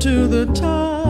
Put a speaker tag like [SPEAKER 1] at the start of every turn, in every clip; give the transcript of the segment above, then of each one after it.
[SPEAKER 1] to the top.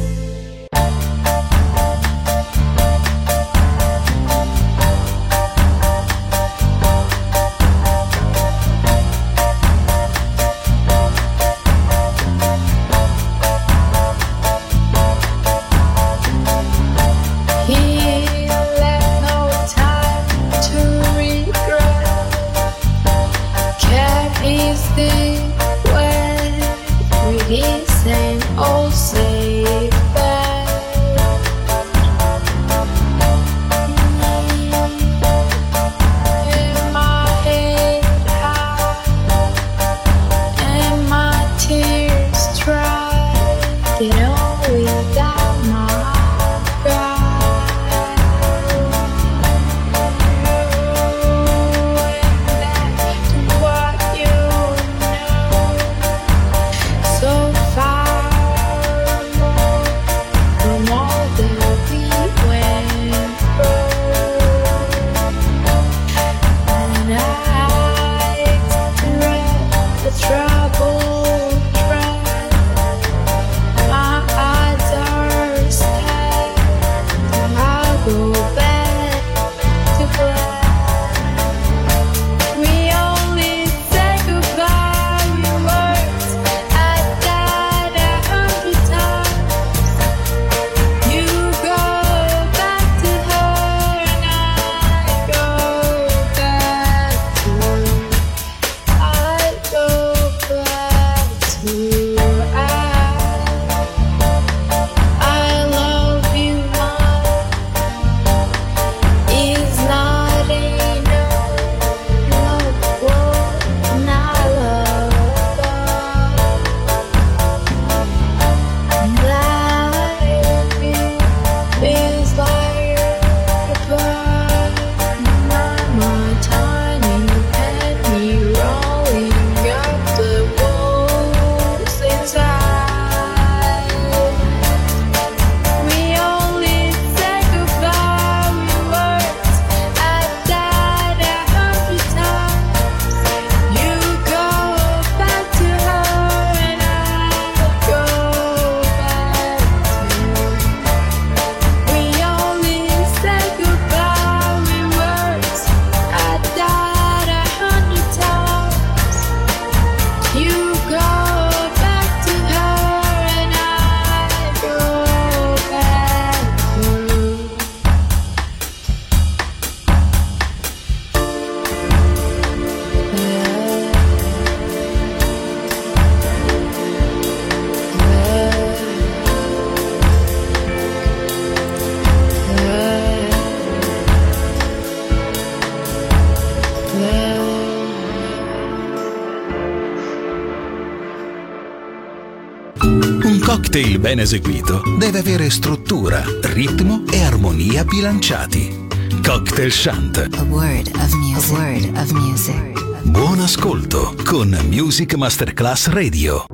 [SPEAKER 2] Ben eseguito deve avere struttura, ritmo e armonia bilanciati. Cocktail Shant.
[SPEAKER 1] A word of music. A word of music.
[SPEAKER 2] Buon ascolto con Music Masterclass Radio.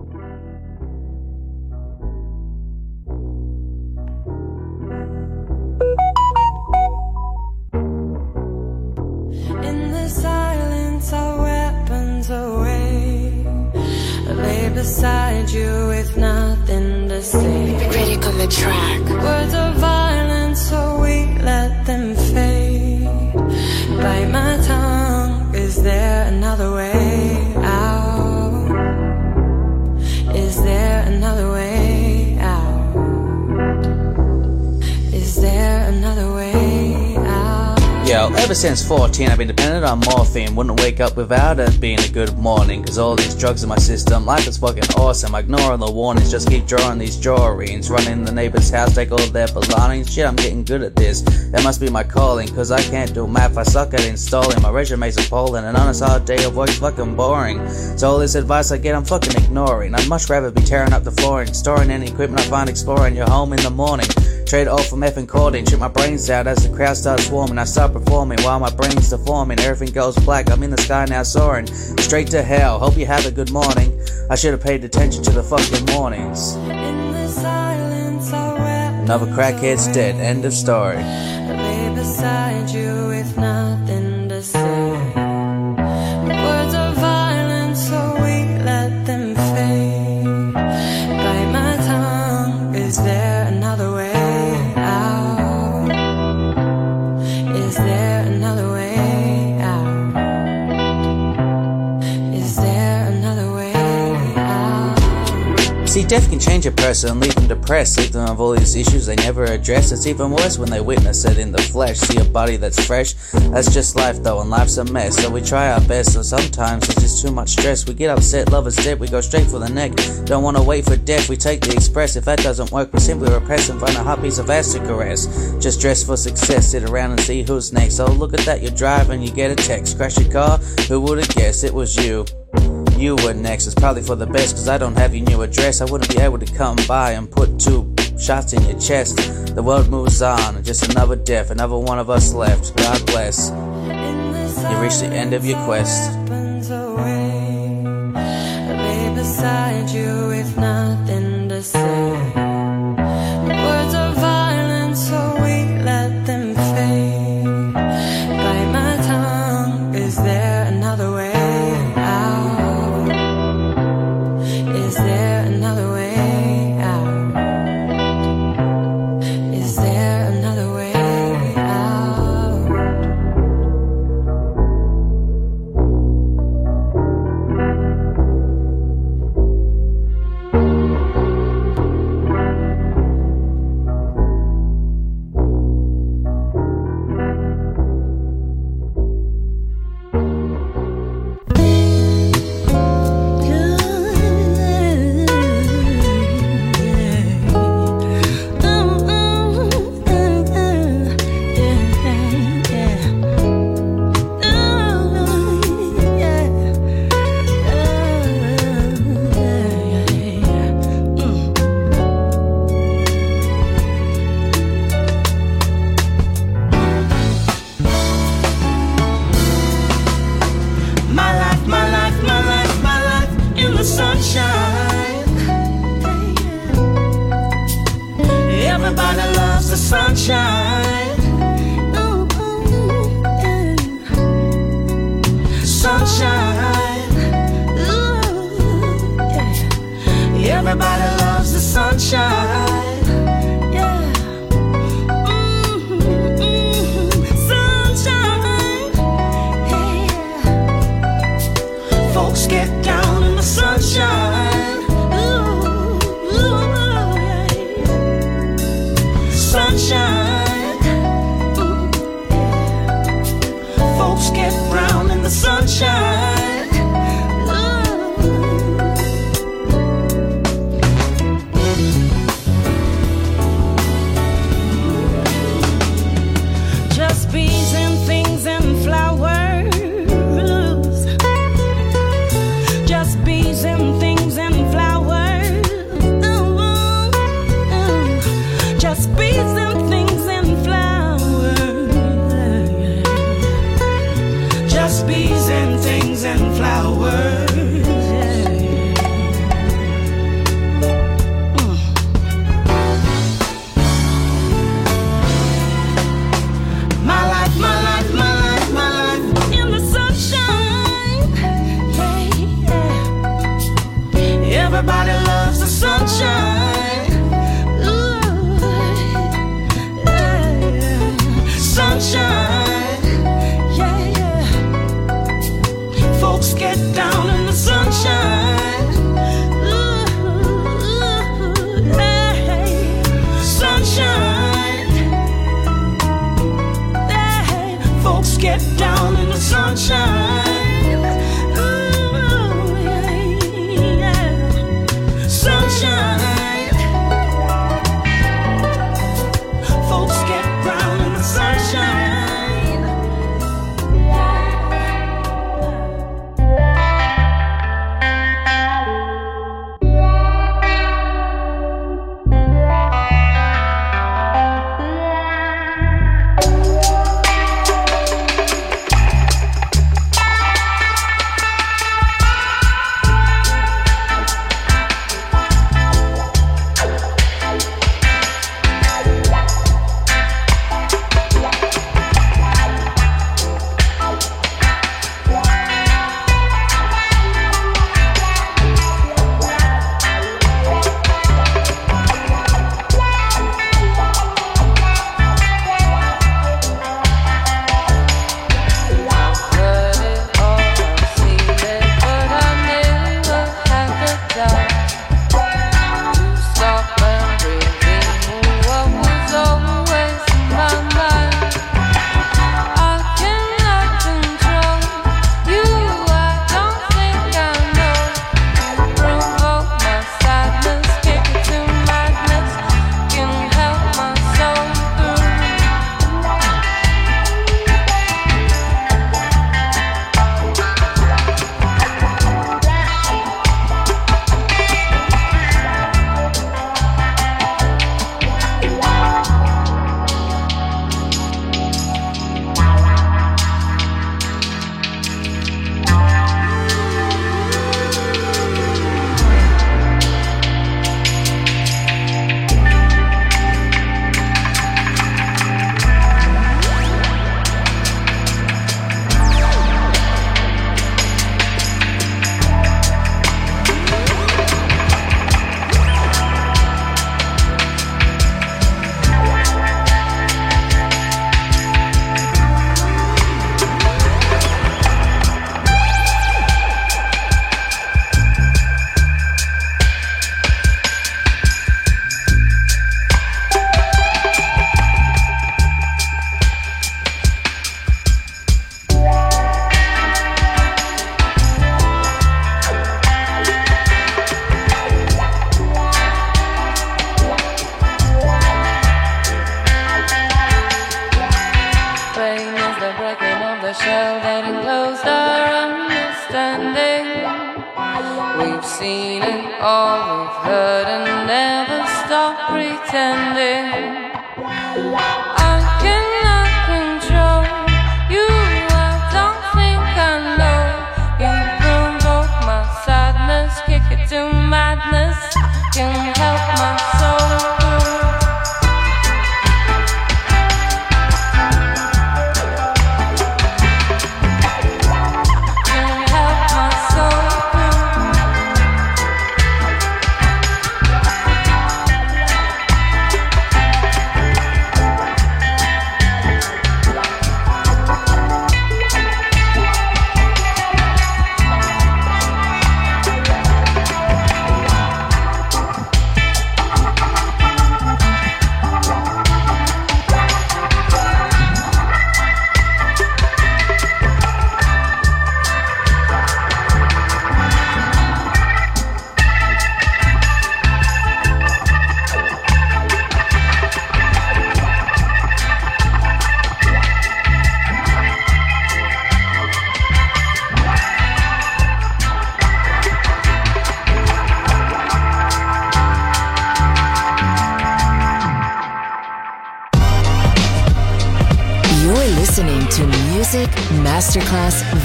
[SPEAKER 3] In the silence, our
[SPEAKER 4] track.
[SPEAKER 3] Words
[SPEAKER 5] since 14, I've been dependent on morphine. Wouldn't wake up without it being a good morning. Cause all these drugs in my system, life is fucking awesome. Ignoring the warnings, just keep drawing these drawings. Running the neighbor's house, take all their belongings. Shit, I'm getting good at this. That must be my calling. Cause I can't do math, I suck at installing. My resume's appalling. An honest hard day of work's fucking boring. So all this advice I get, I'm fucking ignoring. I'd much rather be tearing up the flooring. Storing any equipment I find exploring your home in the morning. Trade off from effing codeine, shoot my brains out as the crowd starts swarming. I start performing while my brain's deforming. Everything goes black, I'm in the sky now soaring. Straight to hell, hope you have a good morning. I should have paid attention to the fucking warnings.
[SPEAKER 3] In the silence, our
[SPEAKER 5] Another crackhead's dead, end of story. Death can change a person, leave them depressed, leave them with all these issues they never address. It's even worse when they witness it in the flesh. See a body that's fresh, that's just life though, and life's a mess. So we try our best, so sometimes it's just too much stress. We get upset, love is dead, we go straight for the neck. Don't wanna wait for death, we take the express. If that doesn't work, we simply repress and find a hot piece of ass to caress. Just dress for success, sit around and see who's next. Oh, look at that, you're driving, you get a text. Crash your car, who would've guessed it was you? You were next, it's probably for the best, cause I don't have your new address. I wouldn't be able to come by and put two shots in your chest. The world moves on, just another death, another one of us left. God bless. You reached the end of your quest.
[SPEAKER 3] away. Beside you with nothing to say.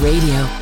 [SPEAKER 6] Radio.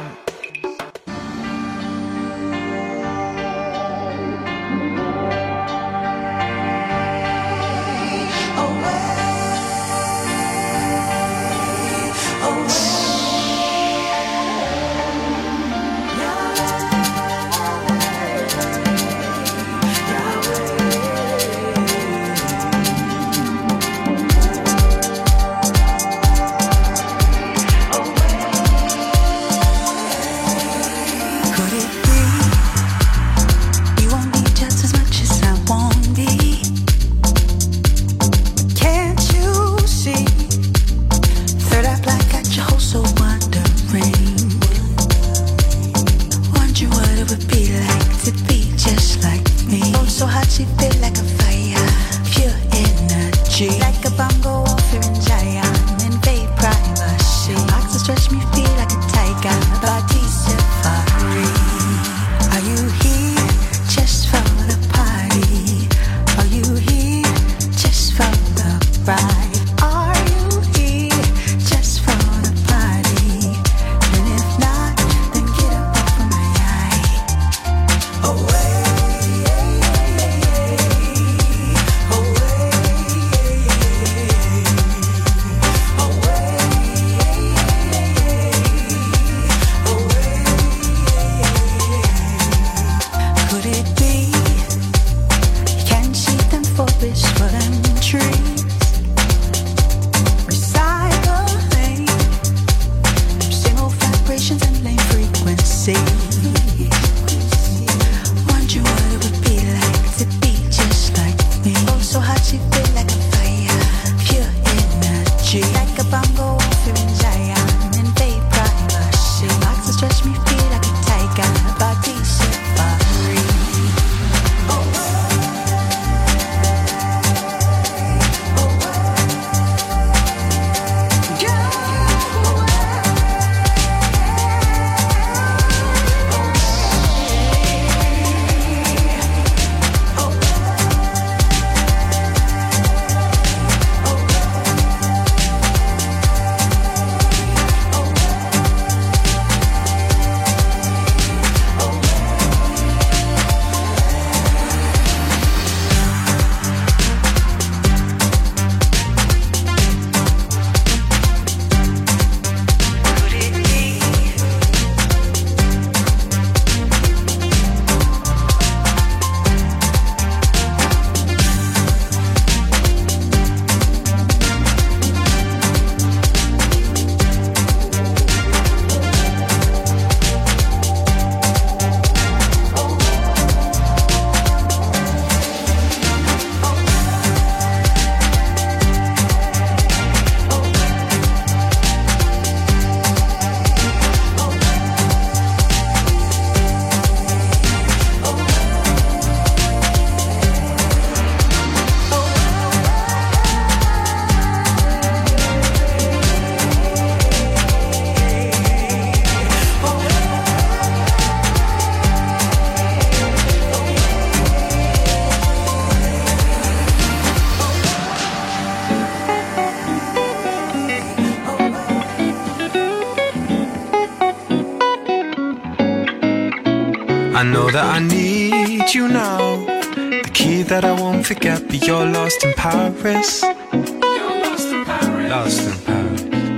[SPEAKER 7] that I need you now. The key that I won't forget, but you're lost in Paris. You're Lost in Paris.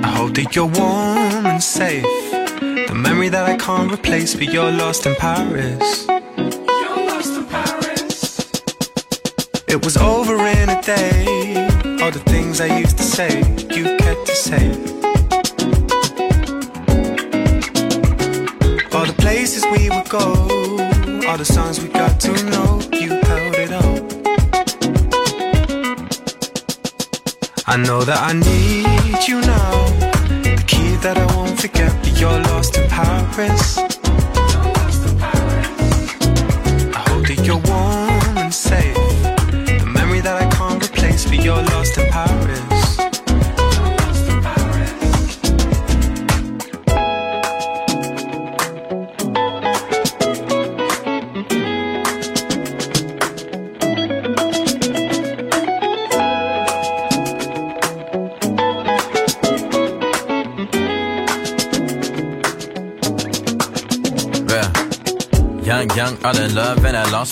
[SPEAKER 7] I hope that you're warm and safe. The memory that I can't replace, but you're lost in Paris. Lost in Paris. It was over in a day. All the things I used to say, you kept to say. All the places we would go, all the songs we got to know, you held it up. I know that I need you now. The key that I won't forget, you're lost in Paris.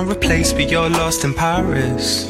[SPEAKER 7] Can't replace, but you're lost in Paris.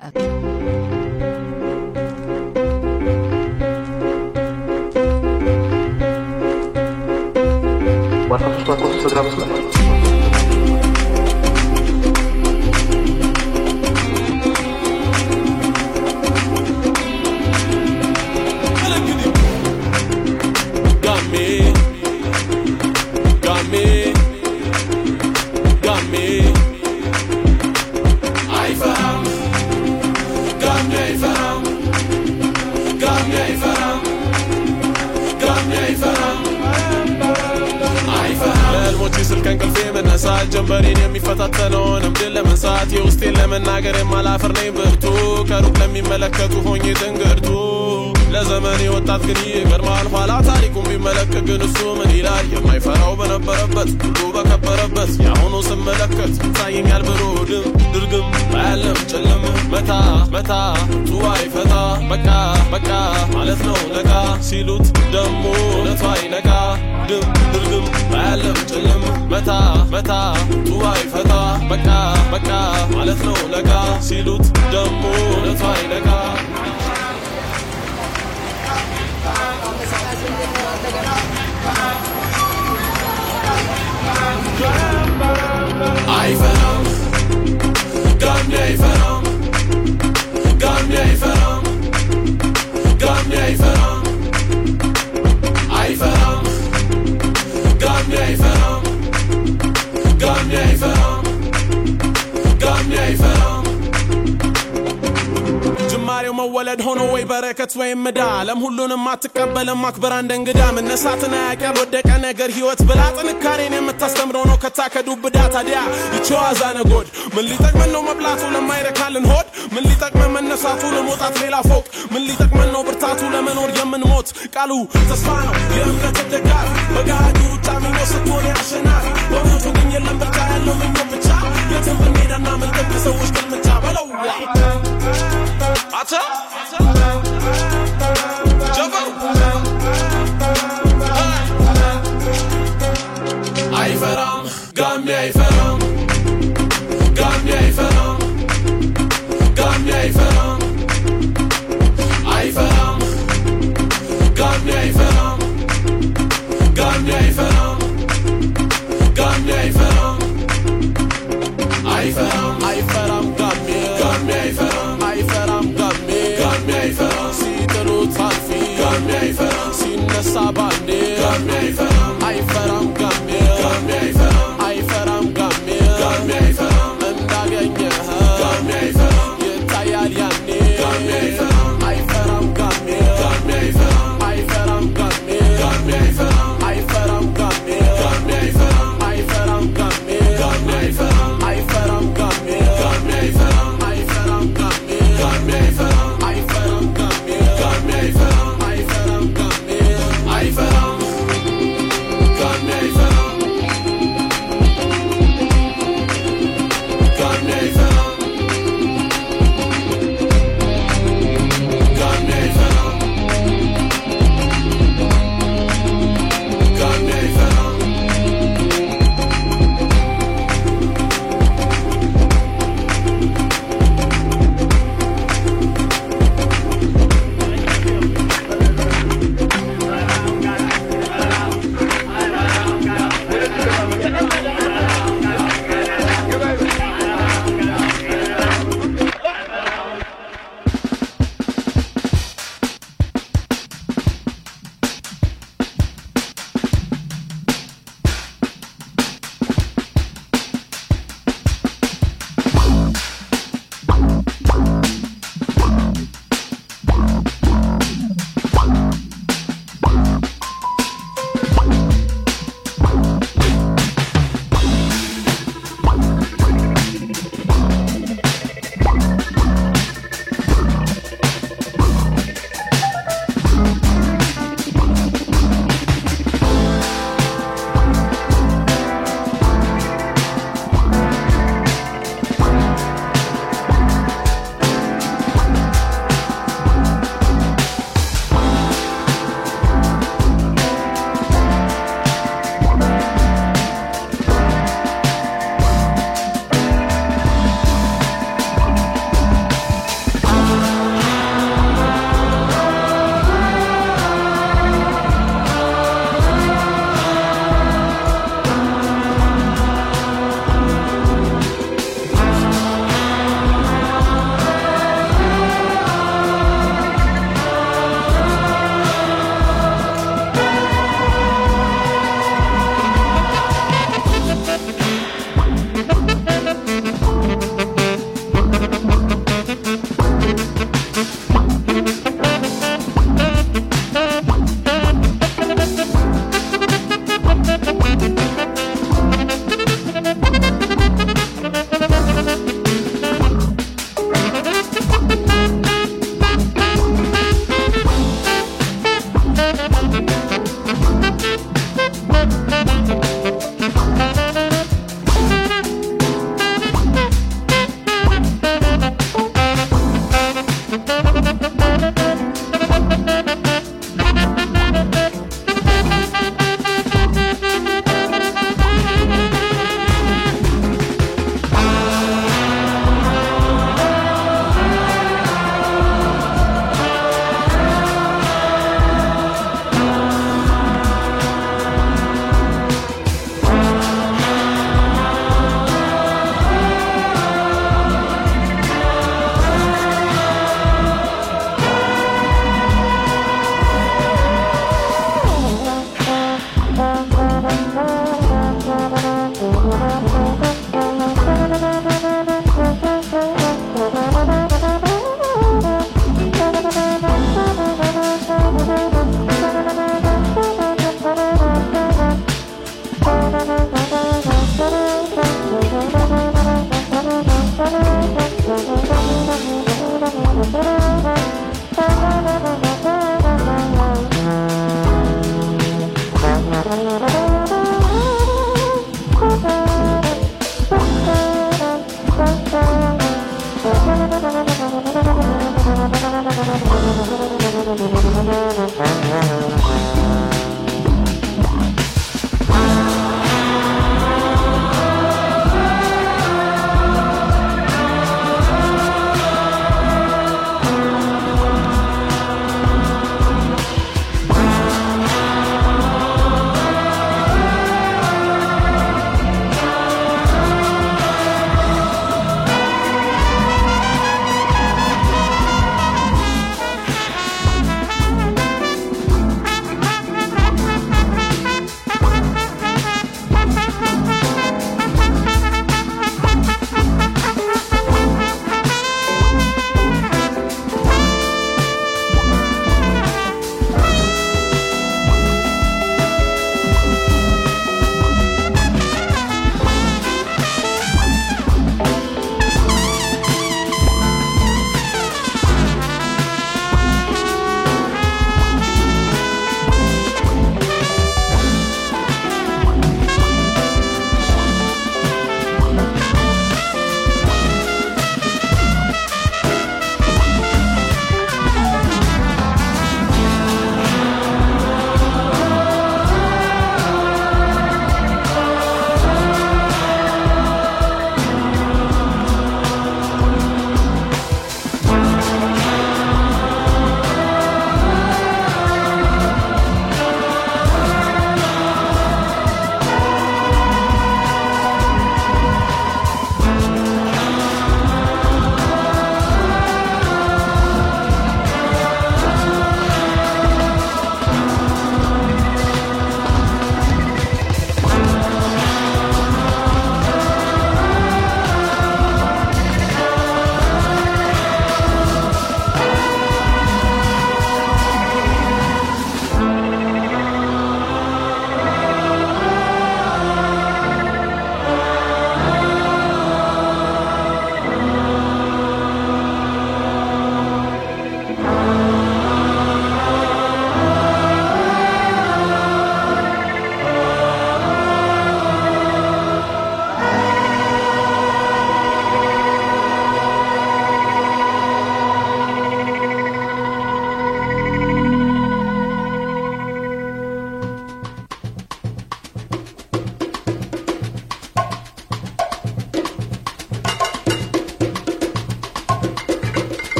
[SPEAKER 8] ህልሞች ስል ከእንቅልፌ መነሳት ጀንበሬን የሚፈታተነውንም ድል ለመንሳት የውስጤን ለመናገር የማላፈር ነኝ ብርቱ ከሩቅ ለሚመለከቱ ሆኜ ትንግርቱ ለዘመን የወጣት ግን ይቀድማል ኋላ ታሪኩን ቢመለክ ግን እሱ ምን ይላል? የማይፈራው በነበረበት ሁሉ በከበረበት የአሁኑ ስመለከት ታየኛል ብሎ ድም ድርግም አያለም። ጭልም መታ መታ ጡዋይ ፈታ በቃ በቃ ማለት ነው ነቃ ሲሉት ደሞ እውነቷ ይነቃ ድም ድርግም አያለም። ጭልም መታ መታ ጡዋይ ፈታ በቃ በቃ ማለት ነው ነቃ ሲሉት ደሞ እውነቷ ይነቃ Ay verram, dan jij verram, dan jij verram, dan jij መወለድ ሆኖ ወይ በረከት ወይም ዕዳ። ዓለም ሁሉንም አትቀበልም ማክበር እንደ እንግዳ። መነሳትን አያውቅ ያልወደቀ ነገር ህይወት ብላ። ጥንካሬን የምታስተምረው ነው ከታ ከዱብዳ ታዲያ። ይቸዋዛ ነጎድ ምን ሊጠቅመን ነው መብላቱ? ለማይረካልን ሆድ ምን ሊጠቅመን መነሳቱ? ለመውጣት ሌላ ፎቅ ምን ሊጠቅመን ነው ብርታቱ? ለመኖር የምንሞት ቃሉ ተስፋ ነው። የእምነት ደጋፊ በገሃዱ ሩጫ ምኞት ስትሆን ያሸናፊ። በእውነቱ ግን የለም ብቻ ያለው ምኞት ብቻ። የትም ብንሄዳና መልቀቅ የሰዎች ቅልምጫ በለው Atta?
[SPEAKER 6] Jump Ay